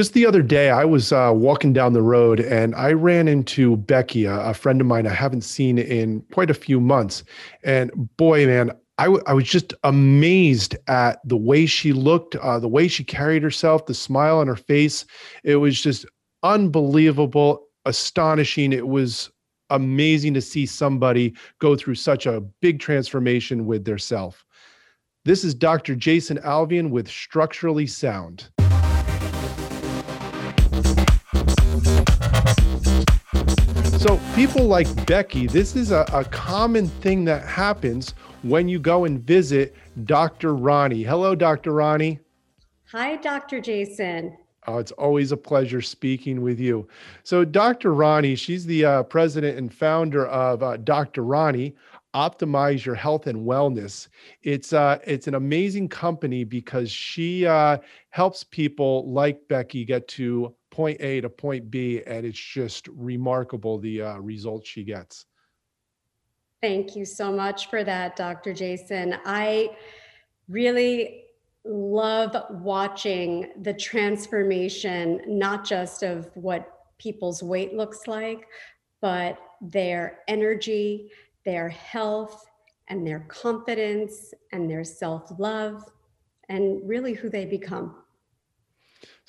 Just the other day, I was uh, walking down the road and I ran into Becky, a, friend of mine I haven't seen in quite a few months. And boy, man, I, w- I was just amazed at the way she looked, uh, the way she carried herself, the smile on her face. It was just unbelievable, astonishing. It was amazing to see somebody go through such a big transformation with their self. This is Dr. Jason Alvian with Structurally Sound. So, people like Becky, this is a, a, common thing that happens when you go and visit Dr. Ronnie. Hello, Dr. Ronnie. Hi, Dr. Jason. Oh, it's always a pleasure speaking with you. So, Dr. Ronnie, she's the uh, president and founder of uh, Dr. Ronnie, optimize your health and wellness. It's uh it's an amazing company because she uh helps people like becky get to point a to point b and it's just remarkable the uh, results she gets. Thank you so much for that dr jason. I really love watching the transformation not just of what people's weight looks like but their energy their health and their confidence and their self love and really who they become.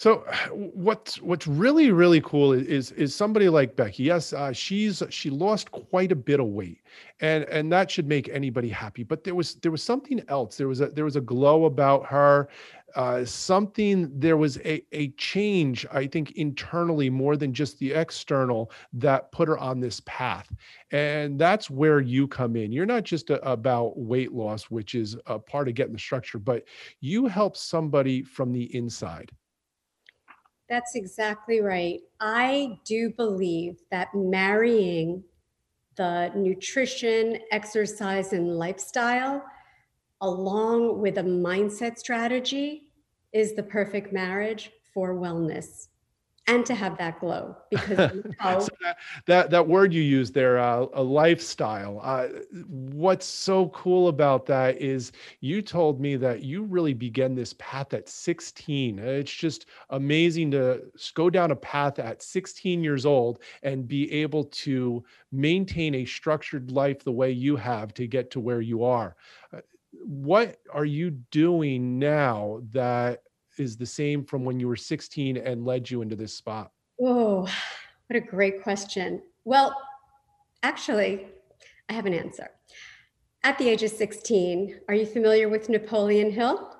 So what's what's really really cool is is somebody like Becky. Yes, uh, she's she lost quite a bit of weight, and and that should make anybody happy. But there was there was something else. There was a there was a glow about her, uh, something. There was a a change. I think internally more than just the external that put her on this path, and that's where you come in. You're not just a, about weight loss, which is a part of getting the structure, but you help somebody from the inside. That's exactly right. I do believe that marrying the nutrition, exercise, and lifestyle along with a mindset strategy is the perfect marriage for wellness and to have that glow because so that, that, that word you used there uh, a lifestyle uh, what's so cool about that is you told me that you really began this path at 16 it's just amazing to go down a path at 16 years old and be able to maintain a structured life the way you have to get to where you are. Uh, what are you doing now that is the same from when you were 16 and led you into this spot? Oh, what a great question. Well, actually, I have an answer. At the age of 16, are you familiar with Napoleon Hill?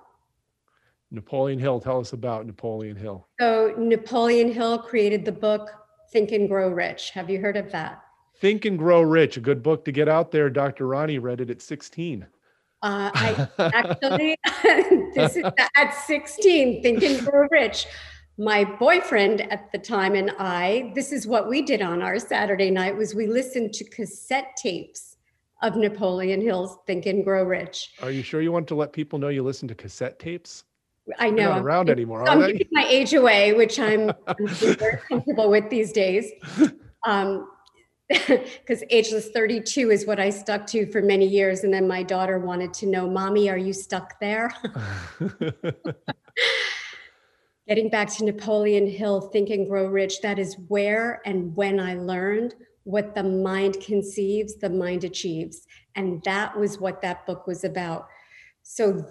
Napoleon Hill, tell us about Napoleon Hill. So, Napoleon Hill created the book Think and Grow Rich. Have you heard of that? Think and Grow Rich, a good book to get out there. Dr. Ronnie read it at 16. Uh, I actually, this is at 16, thinking and Grow Rich. My boyfriend at the time and I, this is what we did on our Saturday night was we listened to cassette tapes of Napoleon Hill's Think and Grow Rich. Are you sure you want to let people know you listen to cassette tapes? I know. They're not around anymore, I'm giving my age away, which I'm, I'm very comfortable with these days. Um, because ageless 32 is what I stuck to for many years. And then my daughter wanted to know, Mommy, are you stuck there? Getting back to Napoleon Hill, Think and Grow Rich, that is where and when I learned what the mind conceives, the mind achieves. And that was what that book was about. So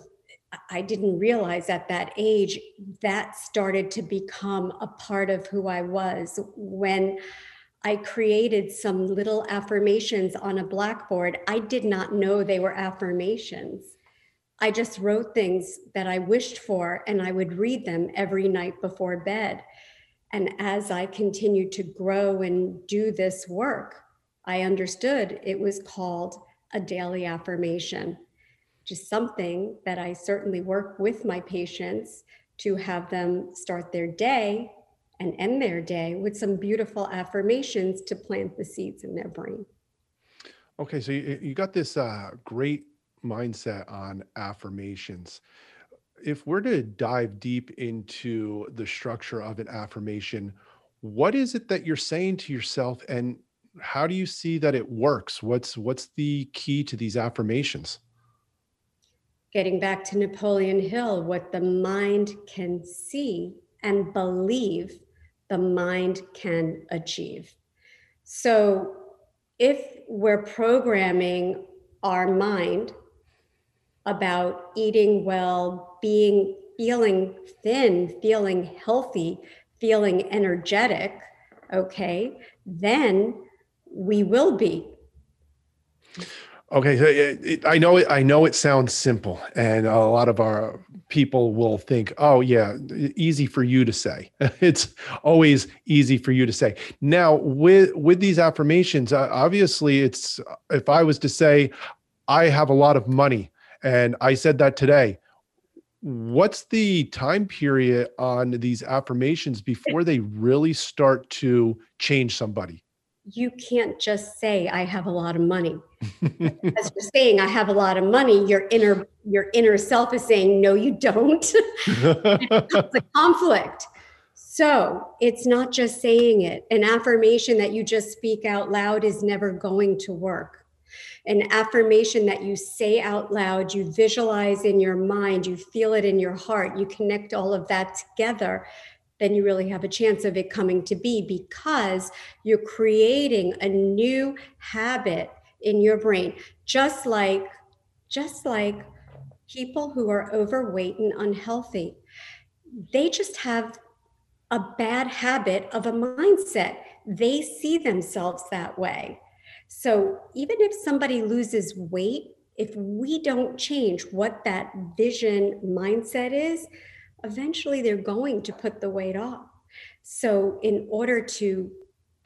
I didn't realize at that age that started to become a part of who I was when I created some little affirmations on a blackboard. I did not know they were affirmations. I just wrote things that I wished for, and I would read them every night before bed. And as I continued to grow and do this work, I understood it was called a daily affirmation, just something that I certainly work with my patients to have them start their day and end their day with some beautiful affirmations to plant the seeds in their brain. Okay, so you, you got this uh, great mindset on affirmations. If we're to dive deep into the structure of an affirmation, what is it that you're saying to yourself and how do you see that it works? What's what's the key to these affirmations? Getting back to Napoleon Hill, what the mind can see and believe, the mind can achieve. So if we're programming our mind about eating well, being feeling thin, feeling healthy, feeling energetic, okay, then we will be. Okay, so it, it, I know it. I know it sounds simple, and a lot of our people will think, "Oh, yeah, easy for you to say." it's always easy for you to say. Now, with with these affirmations, uh, obviously, it's if I was to say, "I have a lot of money," and I said that today, what's the time period on these affirmations before they really start to change somebody? You can't just say, "I have a lot of money." As you're saying, I have a lot of money, your inner your inner self is saying, no, you don't. it's a conflict. So it's not just saying it. An affirmation that you just speak out loud is never going to work. An affirmation that you say out loud, you visualize in your mind, you feel it in your heart, you connect all of that together, then you really have a chance of it coming to be because you're creating a new habit in your brain. Just like just like people who are overweight and unhealthy they just have a bad habit of a mindset. They see themselves that way. So even if somebody loses weight if we don't change what that vision mindset is eventually they're going to put the weight off so in order to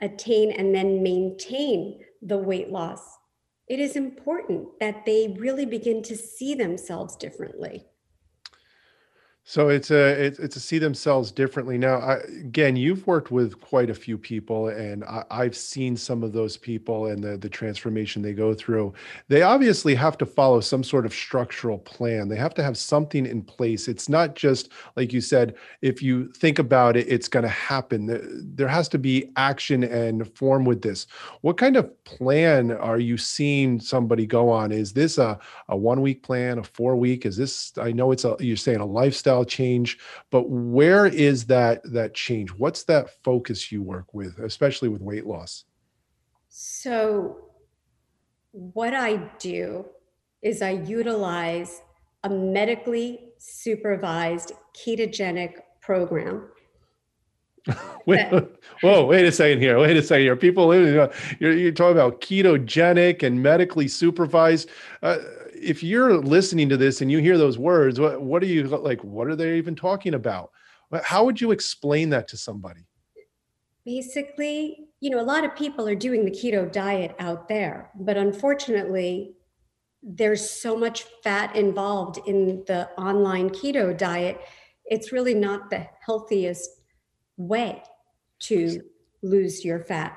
attain and then maintain the weight loss it is important that they really begin to see themselves differently. So it's a it's, it's to see themselves differently. Now, I, again, you've worked with quite a few people, and I, I've seen some of those people and the the transformation they go through. They obviously have to follow some sort of structural plan. They have to have something in place. It's not just like you said. If you think about it, it's going to happen. There has to be action and form with this. What kind of plan are you seeing somebody go on? Is this a a one week plan, a four week? Is this? I know it's a you're saying a lifestyle lifestyle change but where is that that change what's that focus you work with especially with weight loss so what i do is i utilize a medically supervised ketogenic program wait, whoa, wait a second here. Wait a second here. People, you're, you're talking about ketogenic and medically supervised. Uh, if you're listening to this and you hear those words, what what are you like? What are they even talking about? How would you explain that to somebody? Basically, you know, a lot of people are doing the keto diet out there, but unfortunately, there's so much fat involved in the online keto diet. It's really not the healthiest way to lose your fat.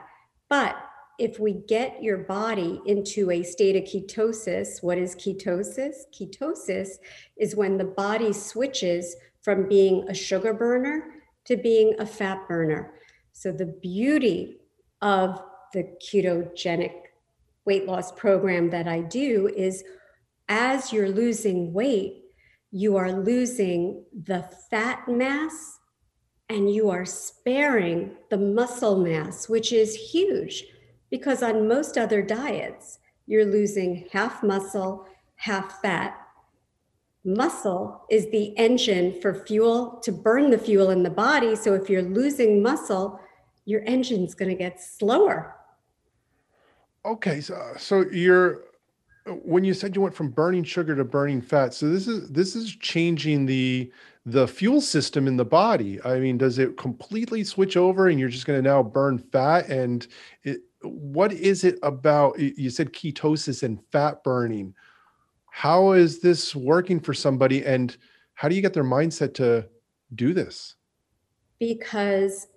But if we get your body into a state of ketosis, what is ketosis? Ketosis is when the body switches from being a sugar burner to being a fat burner. So, the beauty of the ketogenic weight loss program that I do is as you're losing weight, you are losing the fat mass and you are sparing the muscle mass, which is huge because on most other diets, you're losing half muscle, half fat. Muscle is the engine for fuel to burn the fuel in the body. So if you're losing muscle, your engine's going to get slower. Okay, so so you're when you said you went from burning sugar to burning fat, so this is this is changing the the fuel system in the body. I mean, does it completely switch over and you're just going to now burn fat and it, what is it about you said ketosis and fat burning. How is this working for somebody and how do you get their mindset to do this? Because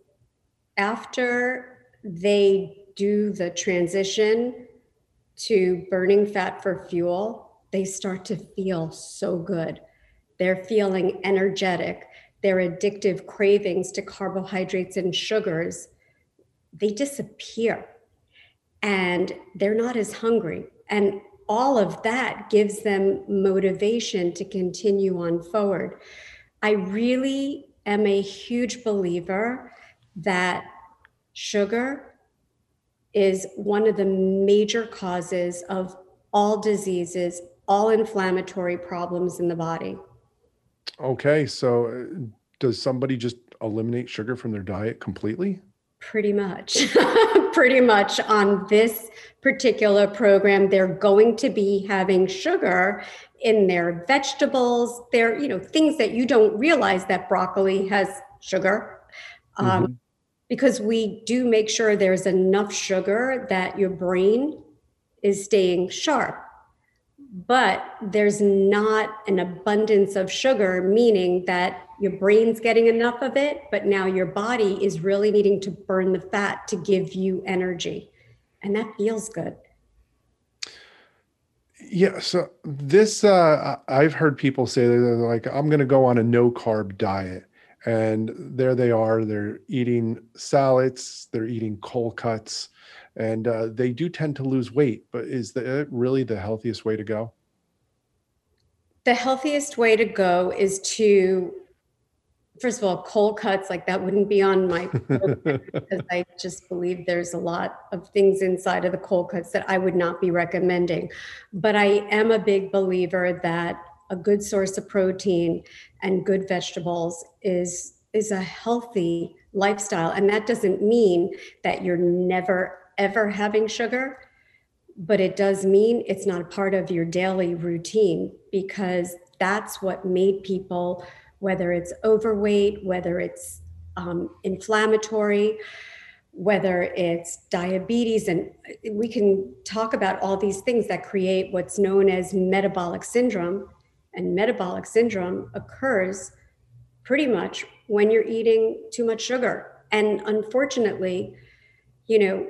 after they do the transition to burning fat for fuel they start to feel so good. They're feeling energetic. Their addictive cravings to carbohydrates and sugars they disappear and they're not as hungry. And all of that gives them motivation to continue on forward. I really am a huge believer that sugar is one of the major causes of all diseases, all inflammatory problems in the body. Okay, so uh, does somebody just eliminate sugar from their diet completely? Pretty much. Pretty much on this particular program, they're going to be having sugar in their vegetables. They're, you know, things that you don't realize that broccoli has sugar. Um, mm-hmm. Because we do make sure there's enough sugar that your brain is staying sharp but there's not an abundance of sugar, meaning that your brain's getting enough of it, but now your body is really needing to burn the fat to give you energy. And that feels good. Yeah. So this, uh, I've heard people say that they're like, I'm going to go on a no carb diet. And there they are. They're eating salads, they're eating cold cuts, and uh, they do tend to lose weight. But is that really the healthiest way to go? The healthiest way to go is to, first of all, cold cuts like that wouldn't be on my because I just believe there's a lot of things inside of the cold cuts that I would not be recommending. But I am a big believer that a good source of protein and good vegetables is is a healthy lifestyle and that doesn't mean that you're never ever having sugar, but it does mean it's not a part of your daily routine because that's what made people, whether it's overweight, whether it's um, inflammatory, whether it's diabetes, and we can talk about all these things that create what's known as metabolic syndrome. And metabolic syndrome occurs pretty much when you're eating too much sugar. And unfortunately, you know,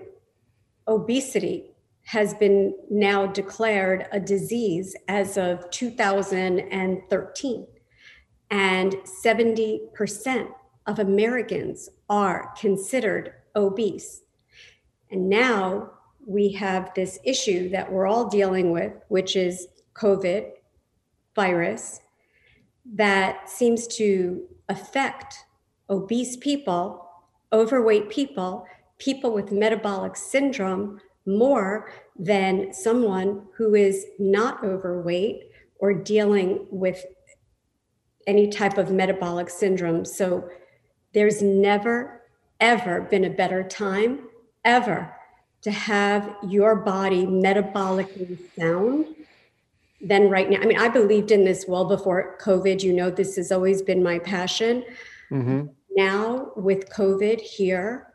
obesity has been now declared a disease as of 2013. And 70% of Americans are considered obese. And now we have this issue that we're all dealing with, which is COVID virus, that seems to affect obese people, overweight people, people with metabolic syndrome more than someone who is not overweight or dealing with any type of metabolic syndrome. So there's never, ever been a better time, ever, to have your body metabolically sound than right now. I mean, I believed in this well before COVID. You know, this has always been my passion. Mm-hmm. Now, with COVID here,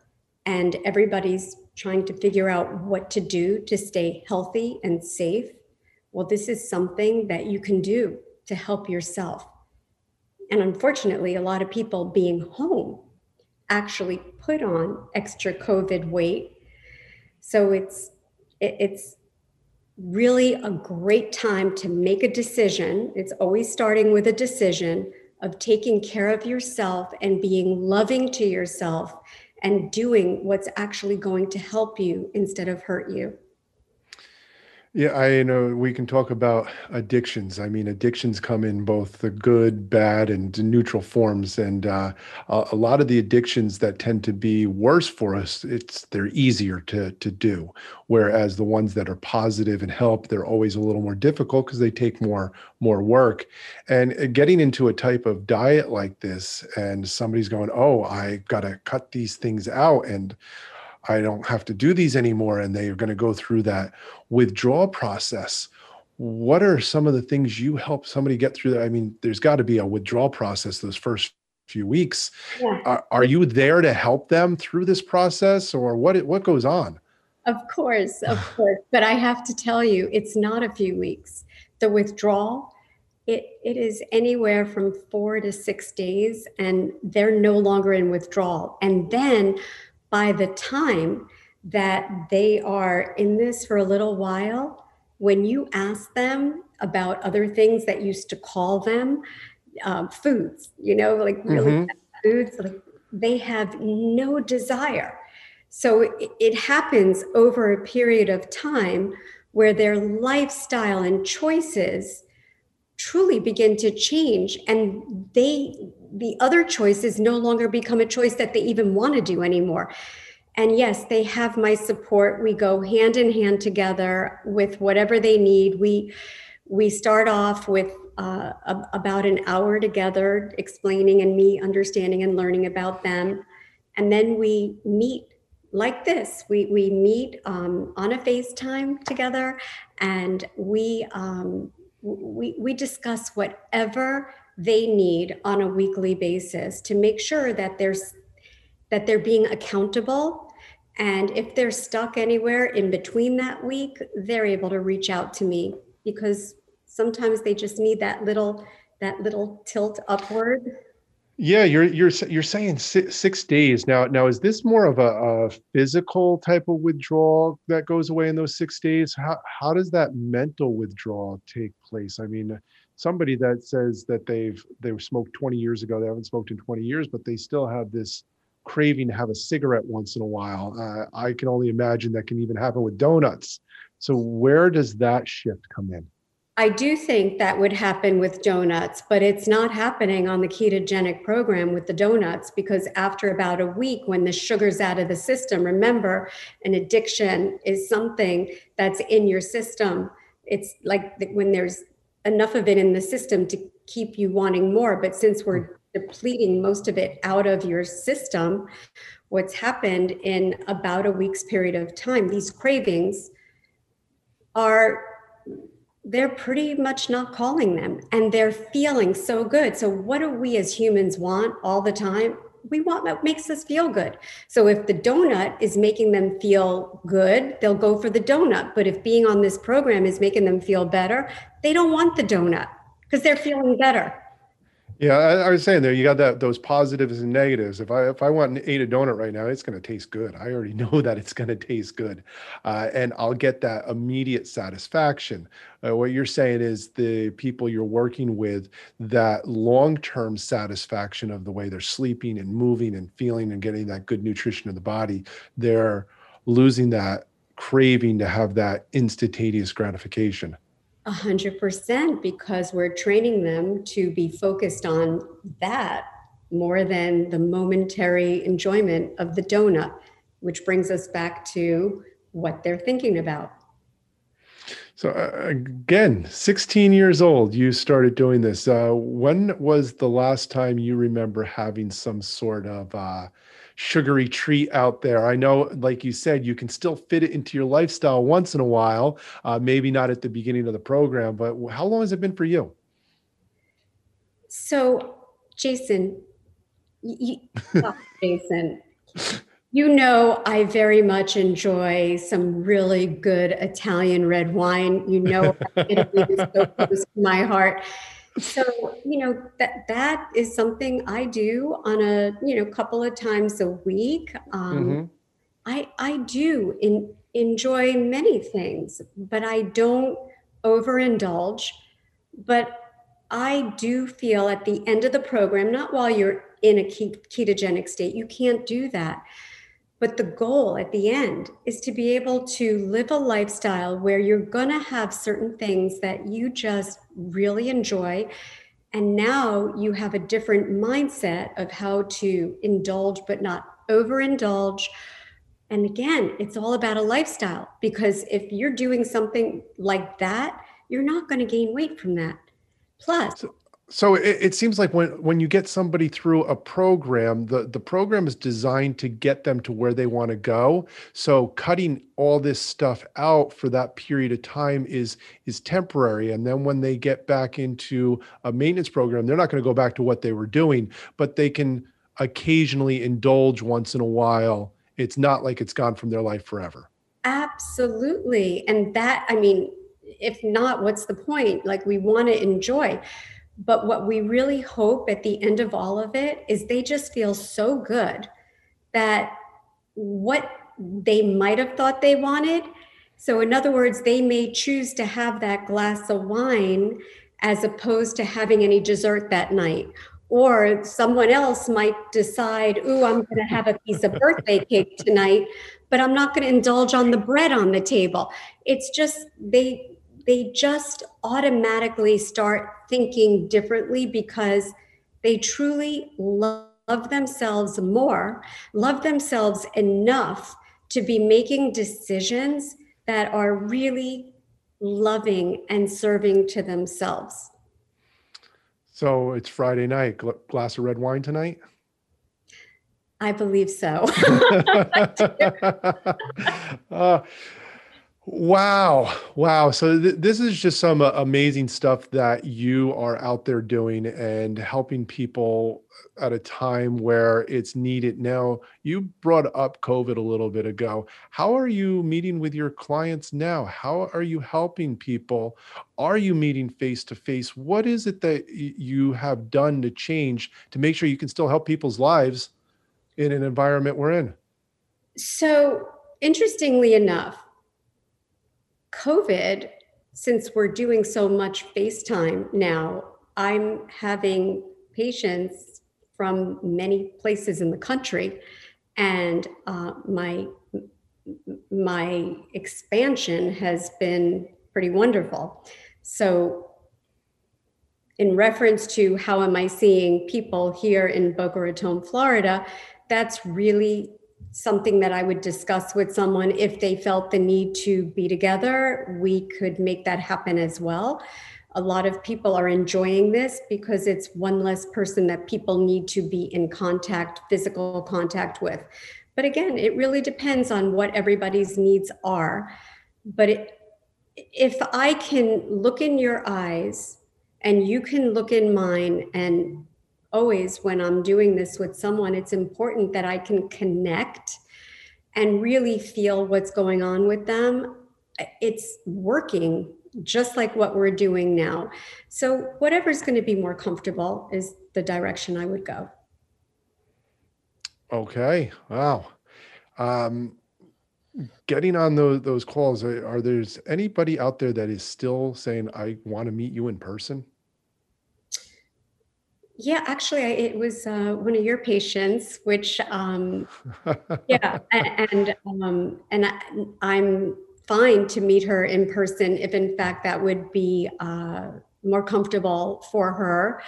and everybody's trying to figure out what to do to stay healthy and safe. Well, this is something that you can do to help yourself. And unfortunately, a lot of people being home actually put on extra COVID weight. So it's it's really a great time to make a decision. It's always starting with a decision of taking care of yourself and being loving to yourself and doing what's actually going to help you instead of hurt you. Yeah, I know we can talk about addictions. I mean, addictions come in both the good, bad, and neutral forms. And uh, a lot of the addictions that tend to be worse for us, it's they're easier to to do. Whereas the ones that are positive and help, they're always a little more difficult because they take more more work. And uh, getting into a type of diet like this, and somebody's going, "Oh, I got to cut these things out," and I don't have to do these anymore. And they are going to go through that withdrawal process. What are some of the things you help somebody get through that? I mean, there's got to be a withdrawal process those first few weeks. Yeah. Are, are you there to help them through this process or what, what goes on? Of course, of course. But I have to tell you, it's not a few weeks. The withdrawal, it, it is anywhere from four to six days, and they're no longer in withdrawal. And then by the time that they are in this for a little while, when you ask them about other things that used to call them um, foods, you know, like really mm-hmm. foods, like they have no desire. So it, it happens over a period of time where their lifestyle and choices truly begin to change and they the other choices no longer become a choice that they even want to do anymore. And yes, they have my support. We go hand in hand together with whatever they need. We we start off with uh, a, about an hour together, explaining and me understanding and learning about them, and then we meet like this. We we meet um, on a FaceTime together, and we um, we we discuss whatever they need on a weekly basis to make sure that there's that they're being accountable. And if they're stuck anywhere in between that week they're able to reach out to me because sometimes they just need that little that little tilt upward. Yeah you're you're you're saying six, six days. Now now is this more of a, a physical type of withdrawal that goes away in those six days? How how does that mental withdrawal take place? I mean somebody that says that they've they smoked 20 years ago they haven't smoked in 20 years but they still have this craving to have a cigarette once in a while. Uh, i can only imagine that can even happen with donuts. So where does that shift come in? I do think that would happen with donuts but it's not happening on the ketogenic program with the donuts because after about a week when the sugar's out of the system remember an addiction is something that's in your system. It's like when there's enough of it in the system to keep you wanting more. But since we're hmm. depleting most of it out of your system, what's happened in about a week's period of time, these cravings are they're pretty much not calling them and they're feeling so good. So, what do we as humans want all the time? We want what makes us feel good. So if the donut is making them feel good, they'll go for the donut. But if being on this program is making them feel better, they don't want the donut because they're feeling better. Yeah, I, I, was saying there, you got that those positives and negatives. If I if I want and ate a donut right now, it's going to taste good. I already know that it's going to taste good, uh, and I'll get that immediate satisfaction. Uh, what you're saying is the people you're working with that long term satisfaction of the way they're sleeping and moving and feeling and getting that good nutrition in the body. They're losing that craving to have that instantaneous gratification. A hundred percent, because we're training them to be focused on that more than the momentary enjoyment of the donut, which brings us back to what they're thinking about. So uh, again, 16 years old, you started doing this. Uh, when was the last time you remember having some sort of uh, sugary treat out there. I know, like you said, you can still fit it into your lifestyle once in a while, uh, maybe not at the beginning of the program, but how long has it been for you? So, Jason, you, Jason, you know, I very much enjoy some really good Italian red wine. You know, Italy is so close to my heart so you know that that is something i do on a you know couple of times a week. Um, mm-hmm. i i do in, enjoy many things but i don't overindulge. But i do feel at the end of the program not while you're in a ketogenic state you can't do that but the goal at the end is to be able to live a lifestyle where you're going to have certain things that you just really enjoy. And now you have a different mindset of how to indulge, but not overindulge. And again, it's all about a lifestyle because if you're doing something like that, you're not going to gain weight from that. Plus, so, it, it, seems like when when you get somebody through a program the the program is designed to get them to where they want to go. So cutting all this stuff out for that period of time is is temporary. And then when they get back into a maintenance program they're not going to go back to what they were doing but they can occasionally indulge once in a while. It's not like it's gone from their life forever. Absolutely. And that i mean if not what's the point? Like we want to enjoy but what we really hope at the end of all of it is they just feel so good that what they might have thought they wanted. So, in other words, they may choose to have that glass of wine as opposed to having any dessert that night. Or someone else might decide, Ooh, I'm going to have a piece of birthday cake tonight, but I'm not going to indulge on the bread on the table. It's just they they just automatically start thinking differently because they truly love themselves more, love themselves enough to be making decisions that are really loving and serving to themselves. So it's Friday night. Glass of red wine tonight? I believe so. uh, wow. Wow. So th- this is just some uh, amazing stuff that you are out there doing and helping people at a time where it's needed. Now, you brought up COVID a little bit ago. How are you meeting with your clients now? How are you helping people? Are you meeting face to face? What is it that y- you have done to change to make sure you can still help people's lives in an environment we're in? So, interestingly enough, COVID, since we're doing so much FaceTime now, I'm having patients from many places in the country, and uh, my my expansion has been pretty wonderful. So, in reference to how am I seeing people here in Boca Raton, Florida, that's really something that I would discuss with someone if they felt the need to be together. We could make that happen as well. A lot of people are enjoying this because it's one less person that people need to be in contact, physical contact with. But again, it really depends on what everybody's needs are. But it, if I can look in your eyes and you can look in mine and always when I'm doing this with someone, it's important that I can connect and really feel what's going on with them. It's working just like what we're doing now. So, whatever's going to be more comfortable is the direction I would go. Okay. Wow. Um, getting on those those calls, are, are there's anybody out there that is still saying, "I want to meet you in person"? Yeah, actually, I, it was uh, one of your patients, which, um, yeah, and and, um, and I, am fine to meet her in person if, in fact, that would be uh, more comfortable for her.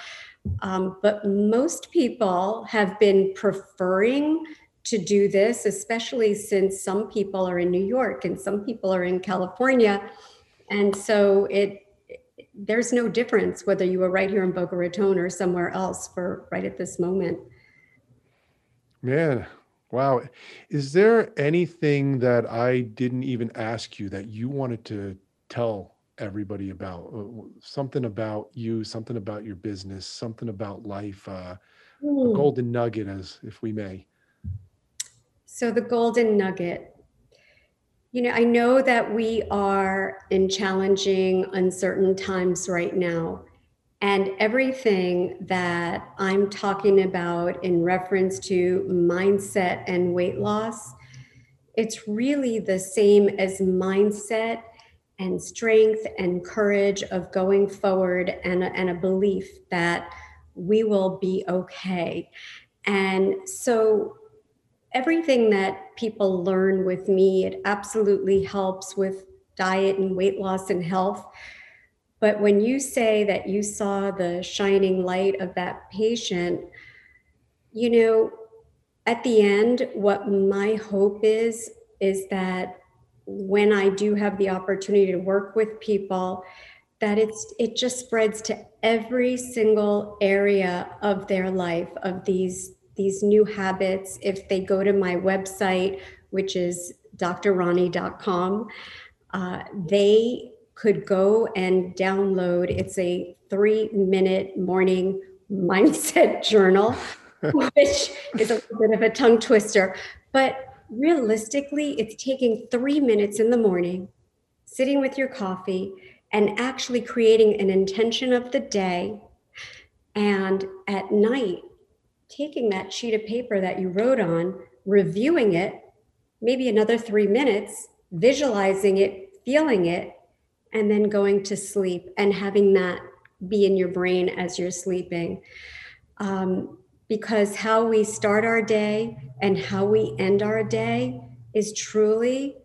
Um, but most people have been preferring to do this, especially since some people are in New York and some people are in California, and so it there's no difference whether you were right here in Boca Raton or somewhere else for right at this moment. Man, wow. Is there anything that I didn't even ask you that you wanted to tell everybody about? Uh, something about you, something about your business, something about life, uh, a golden nugget, as if we may. So, the golden nugget you know, I know that we are in challenging, uncertain times right now. And everything that I'm talking about in reference to mindset and weight loss, it's really the same as mindset and strength and courage of going forward and and a belief that we will be okay. And so everything that people learn with me, it absolutely helps with diet and weight loss and health. But when you say that you saw the shining light of that patient, you know, at the end, what my hope is, is that when I do have the opportunity to work with people, that it's it just spreads to every single area of their life of these these new habits if they go to my website, which is drronnie.com. Uh, they could go and download. It's a three minute morning mindset journal, which is a little bit of a tongue twister. But realistically, it's taking three minutes in the morning, sitting with your coffee, and actually creating an intention of the day. And at night, taking that sheet of paper that you wrote on, reviewing it, maybe another three minutes, visualizing it, feeling it, and then going to sleep and having that be in your brain as you're sleeping. Um, because how we start our day and how we end our day is truly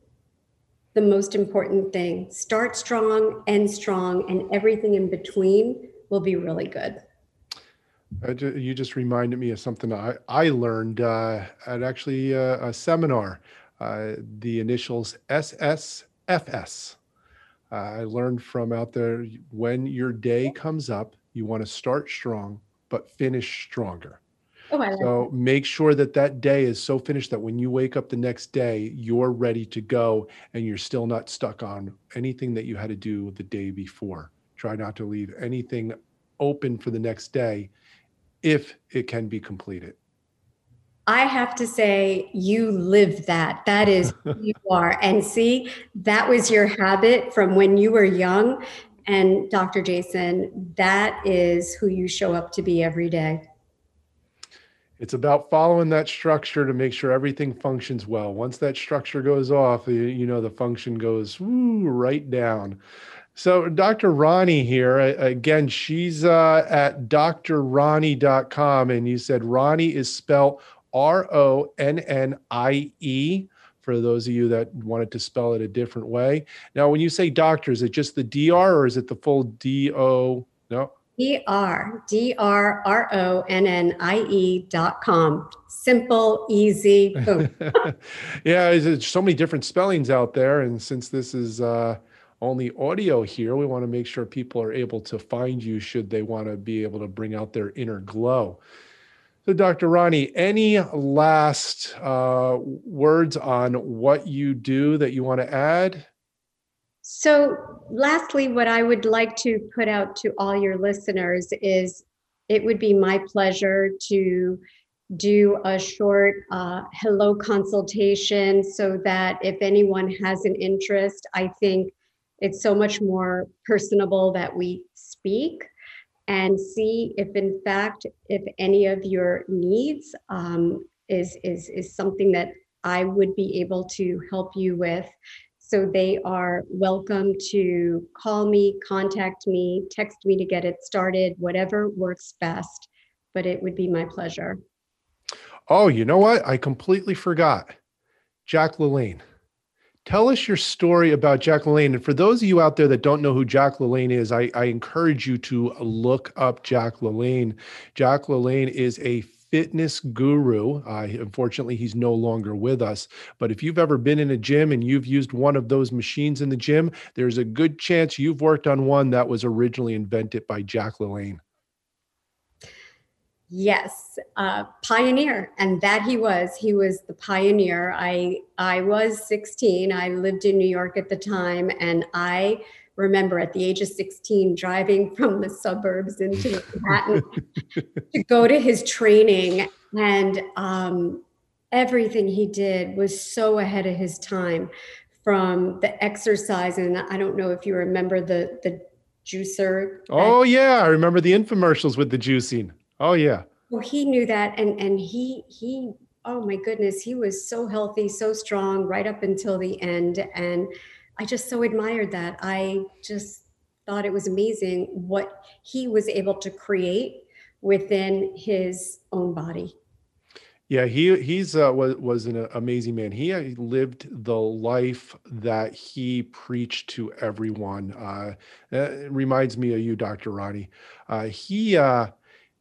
the most important thing. Start strong, end strong, and everything in between will be really good. I ju- you just reminded me of something I, I learned uh, at actually uh, a seminar. Uh, the initials SSFS. Uh, I learned from out there when your day comes up, you want to start strong, but finish stronger. Oh, I like So make sure that that day is so finished that when you wake up the next day, you're ready to go and you're still not stuck on anything that you had to do the day before. Try not to leave anything open for the next day if it can be completed. I have to say, you live that. That is who you are. And see, that was your habit from when you were young. And Dr. Jason, that is who you show up to be every day. It's about following that structure to make sure everything functions well. Once that structure goes off, you, know, the function goes woo, right down. So, Dr. Ronnie here, again, she's uh, at drronnie.com, and you said Ronnie is spelled R O N N I E for those of you that wanted to spell it a different way. Now, when you say doctor, is it just the DR or is it the full D O? No, D R D R R O N N I E dot com. Simple, easy, boom. yeah, there's so many different spellings out there, and since this is uh, only audio here, we want to make sure people are able to find you should they want to be able to bring out their inner glow. So, Dr. Ronnie, any last uh, words on what you do that you want to add? So, lastly, what I would like to put out to all your listeners is it would be my pleasure to do a short uh, hello consultation so that if anyone has an interest, I think it's so much more personable that we speak and see if in fact if any of your needs um, is is is something that I would be able to help you with. So they are welcome to call me, contact me, text me to get it started, whatever works best. But it would be my pleasure. Oh, you know what? I completely forgot. Jack LaLanne. Tell us your story about Jack LaLanne. And for those of you out there that don't know who Jack LaLanne is, I, I encourage you to look up Jack LaLanne. Jack LaLanne is a fitness guru. Uh, unfortunately, he's no longer with us. But if you've ever been in a gym and you've used one of those machines in the gym, there's a good chance you've worked on one that was originally invented by Jack LaLanne. Yes, uh, pioneer, and that he was. He was the pioneer. I I was 16. I lived in New York at the time, and I remember at the age of 16 driving from the suburbs into Manhattan to go to his training, and um, everything he did was so ahead of his time. From the exercise, and I don't know if you remember the the juicer. Oh, yeah. I remember the infomercials with the juicing. Oh, yeah. Well, he knew that, and and he he oh my goodness, he was so healthy, so strong, right up until the end, and I just so admired that. I just thought it was amazing what he was able to create within his own body. Yeah, he he's uh, was was an amazing man. He uh, lived the life that he preached to everyone. Uh, it reminds me of you, Dr. Ronnie. Uh, he uh,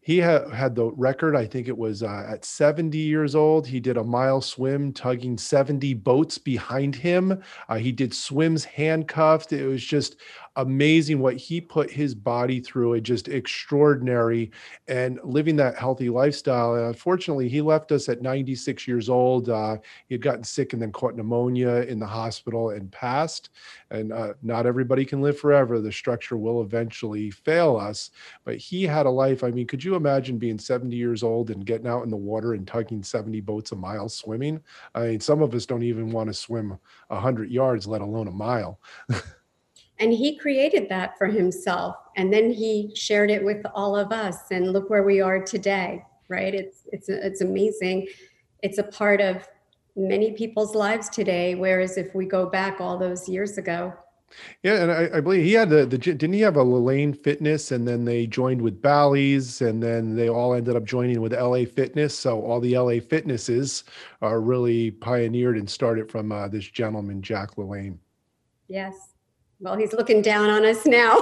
he had had the record. I think it was uh, at 70 years old. He did a mile swim, tugging 70 boats behind him. Uh, he did swims handcuffed. It was just amazing what he put his body through. It just extraordinary and living that healthy lifestyle. And unfortunately, he left us at 96 years old. Uh, he had gotten sick and then caught pneumonia in the hospital and passed. And uh, not everybody can live forever. The structure will eventually fail us. But he had a life. I mean, could you imagine being 70 years old and getting out in the water and tugging 70 boats a mile swimming? I mean, some of us don't even want to swim 100 yards, let alone a mile. And he created that for himself, and then he shared it with all of us. And look where we are today, right? It's it's it's amazing. It's a part of many people's lives today. Whereas if we go back all those years ago, Yeah, and I, I believe he had the, the didn't he have a Lane Fitness, and then they joined with Bally's, and then they all ended up joining with LA Fitness. So all the LA Fitnesses are really pioneered and started from uh, this gentleman Jack LaLanne. yes, Well, he's looking down on us now.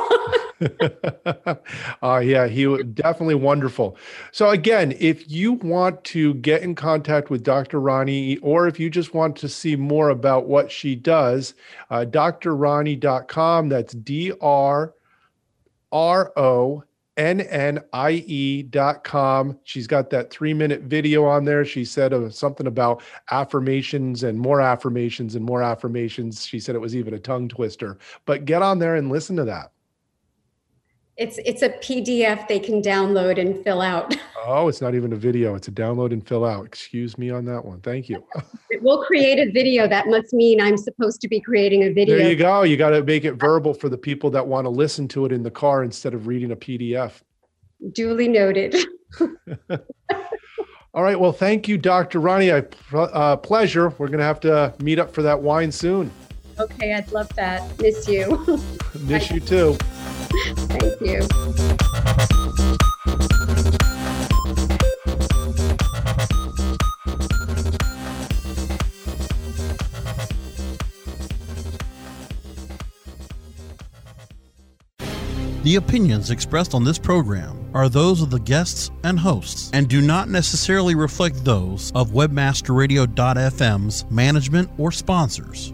uh, yeah, he was definitely wonderful. So again, if you want to get in contact with Dr. Ronnie, or if you just want to see more about what she does, uh, drronnie.com. That's D R R O nnie.com. She's got that three minute video on there. She said uh, something about affirmations and more affirmations and more affirmations. She said it was even a tongue twister, but get on there and listen to that. It's it's a PDF they can download and fill out. Oh, it's not even a video. It's a download and fill out. Excuse me on that one. Thank you. we'll create a video. That must mean I'm supposed to be creating a video. There you go. You got to make it verbal for the people that want to listen to it in the car instead of reading a PDF. Duly noted. All right. Well, thank you, Dr. Ronnie. I uh, pleasure. We're going to have to meet up for that wine soon. Okay, I'd love that. Miss you. Miss you too. Thank you. The opinions expressed on this program are those of the guests and hosts and do not necessarily reflect those of webmasterradio.fm's management or sponsors.